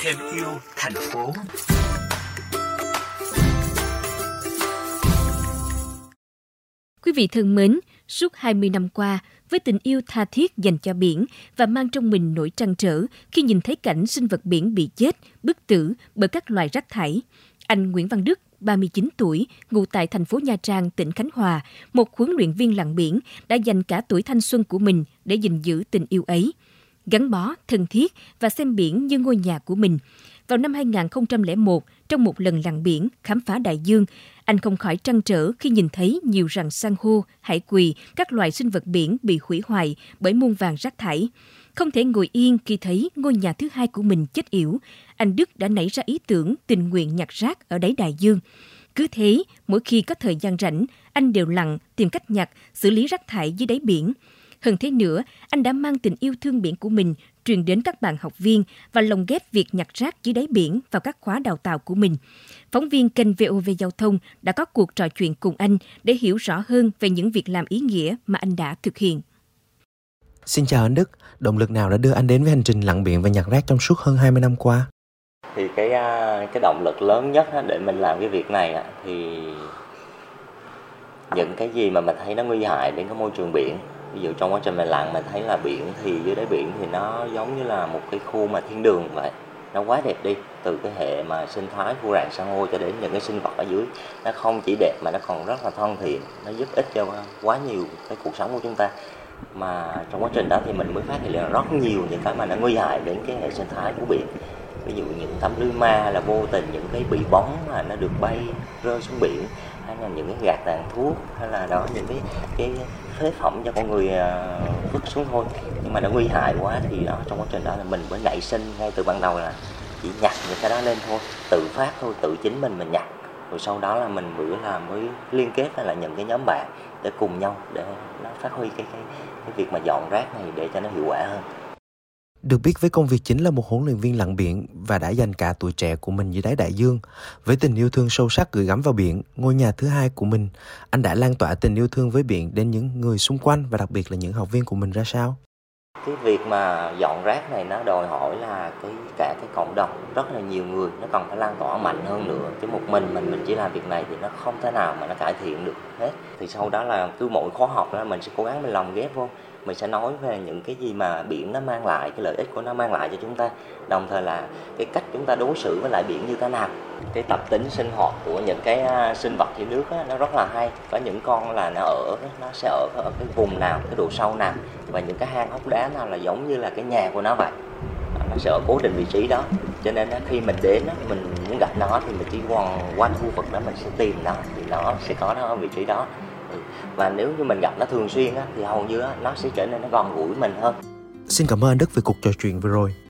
thêm yêu thành phố. Quý vị thân mến, suốt 20 năm qua, với tình yêu tha thiết dành cho biển và mang trong mình nỗi trăn trở khi nhìn thấy cảnh sinh vật biển bị chết, bức tử bởi các loài rác thải, anh Nguyễn Văn Đức 39 tuổi, ngụ tại thành phố Nha Trang, tỉnh Khánh Hòa, một huấn luyện viên lặn biển, đã dành cả tuổi thanh xuân của mình để gìn giữ tình yêu ấy. Gắn bó, thân thiết và xem biển như ngôi nhà của mình. Vào năm 2001, trong một lần lặn biển khám phá đại dương, anh không khỏi trăn trở khi nhìn thấy nhiều rặng san hô, hải quỳ, các loài sinh vật biển bị hủy hoại bởi muôn vàng rác thải. Không thể ngồi yên khi thấy ngôi nhà thứ hai của mình chết yểu, anh Đức đã nảy ra ý tưởng tình nguyện nhặt rác ở đáy đại dương. Cứ thế, mỗi khi có thời gian rảnh, anh đều lặn tìm cách nhặt, xử lý rác thải dưới đáy biển. Hơn thế nữa, anh đã mang tình yêu thương biển của mình truyền đến các bạn học viên và lồng ghép việc nhặt rác dưới đáy biển vào các khóa đào tạo của mình. Phóng viên kênh VOV Giao thông đã có cuộc trò chuyện cùng anh để hiểu rõ hơn về những việc làm ý nghĩa mà anh đã thực hiện. Xin chào anh Đức, động lực nào đã đưa anh đến với hành trình lặn biển và nhặt rác trong suốt hơn 20 năm qua? Thì cái à, cái động lực lớn nhất để mình làm cái việc này thì những cái gì mà mình thấy nó nguy hại đến cái môi trường biển ví dụ trong quá trình mình lặn mình thấy là biển thì dưới đáy biển thì nó giống như là một cái khu mà thiên đường vậy. Nó quá đẹp đi từ cái hệ mà sinh thái khu rạn san hô cho đến những cái sinh vật ở dưới. Nó không chỉ đẹp mà nó còn rất là thân thiện nó giúp ích cho quá nhiều cái cuộc sống của chúng ta mà trong quá trình đó thì mình mới phát hiện là rất nhiều những cái mà nó nguy hại đến cái hệ sinh thái của biển. Ví dụ những tấm lưới ma là vô tình những cái bị bóng mà nó được bay rơi xuống biển, hay là những cái gạt tàn thuốc, hay là đó, những cái cái phế phẩm cho con người ờ, vứt xuống thôi. Nhưng mà nó nguy hại quá thì đó trong quá trình đó là mình mới nảy sinh ngay từ ban đầu là chỉ nhặt những cái đó lên thôi, tự phát thôi, tự chính mình mình nhặt rồi sau đó là mình bữa là mới liên kết là những cái nhóm bạn để cùng nhau để nó phát huy cái cái cái việc mà dọn rác này để cho nó hiệu quả hơn được biết với công việc chính là một huấn luyện viên lặn biển và đã dành cả tuổi trẻ của mình dưới đáy đại dương. Với tình yêu thương sâu sắc gửi gắm vào biển, ngôi nhà thứ hai của mình, anh đã lan tỏa tình yêu thương với biển đến những người xung quanh và đặc biệt là những học viên của mình ra sao? Cái việc mà dọn rác này nó đòi hỏi là cái cả cái cộng đồng rất là nhiều người nó cần phải lan tỏa mạnh hơn nữa. Chứ một mình mình mình chỉ làm việc này thì nó không thể nào mà nó cải thiện được hết. Thì sau đó là cứ mỗi khóa học là mình sẽ cố gắng mình lồng ghép vô. Mình sẽ nói về những cái gì mà biển nó mang lại cái lợi ích của nó mang lại cho chúng ta. Đồng thời là cái cách chúng ta đối xử với lại biển như thế nào. Cái tập tính sinh hoạt của những cái à, sinh vật dưới nước đó, nó rất là hay. Có những con là nó ở nó sẽ ở ở cái vùng nào cái độ sâu nào và những cái hang hốc đá nó là giống như là cái nhà của nó vậy. Nó sẽ ở cố định vị trí đó. Cho nên khi mình đến mình muốn gặp nó thì mình chỉ quanh quanh khu vực đó mình sẽ tìm nó. Thì nó sẽ có nó ở vị trí đó. Ừ. Và nếu như mình gặp nó thường xuyên thì hầu như nó sẽ trở nên nó gần gũi mình hơn. Xin cảm ơn anh Đức về cuộc trò chuyện vừa rồi.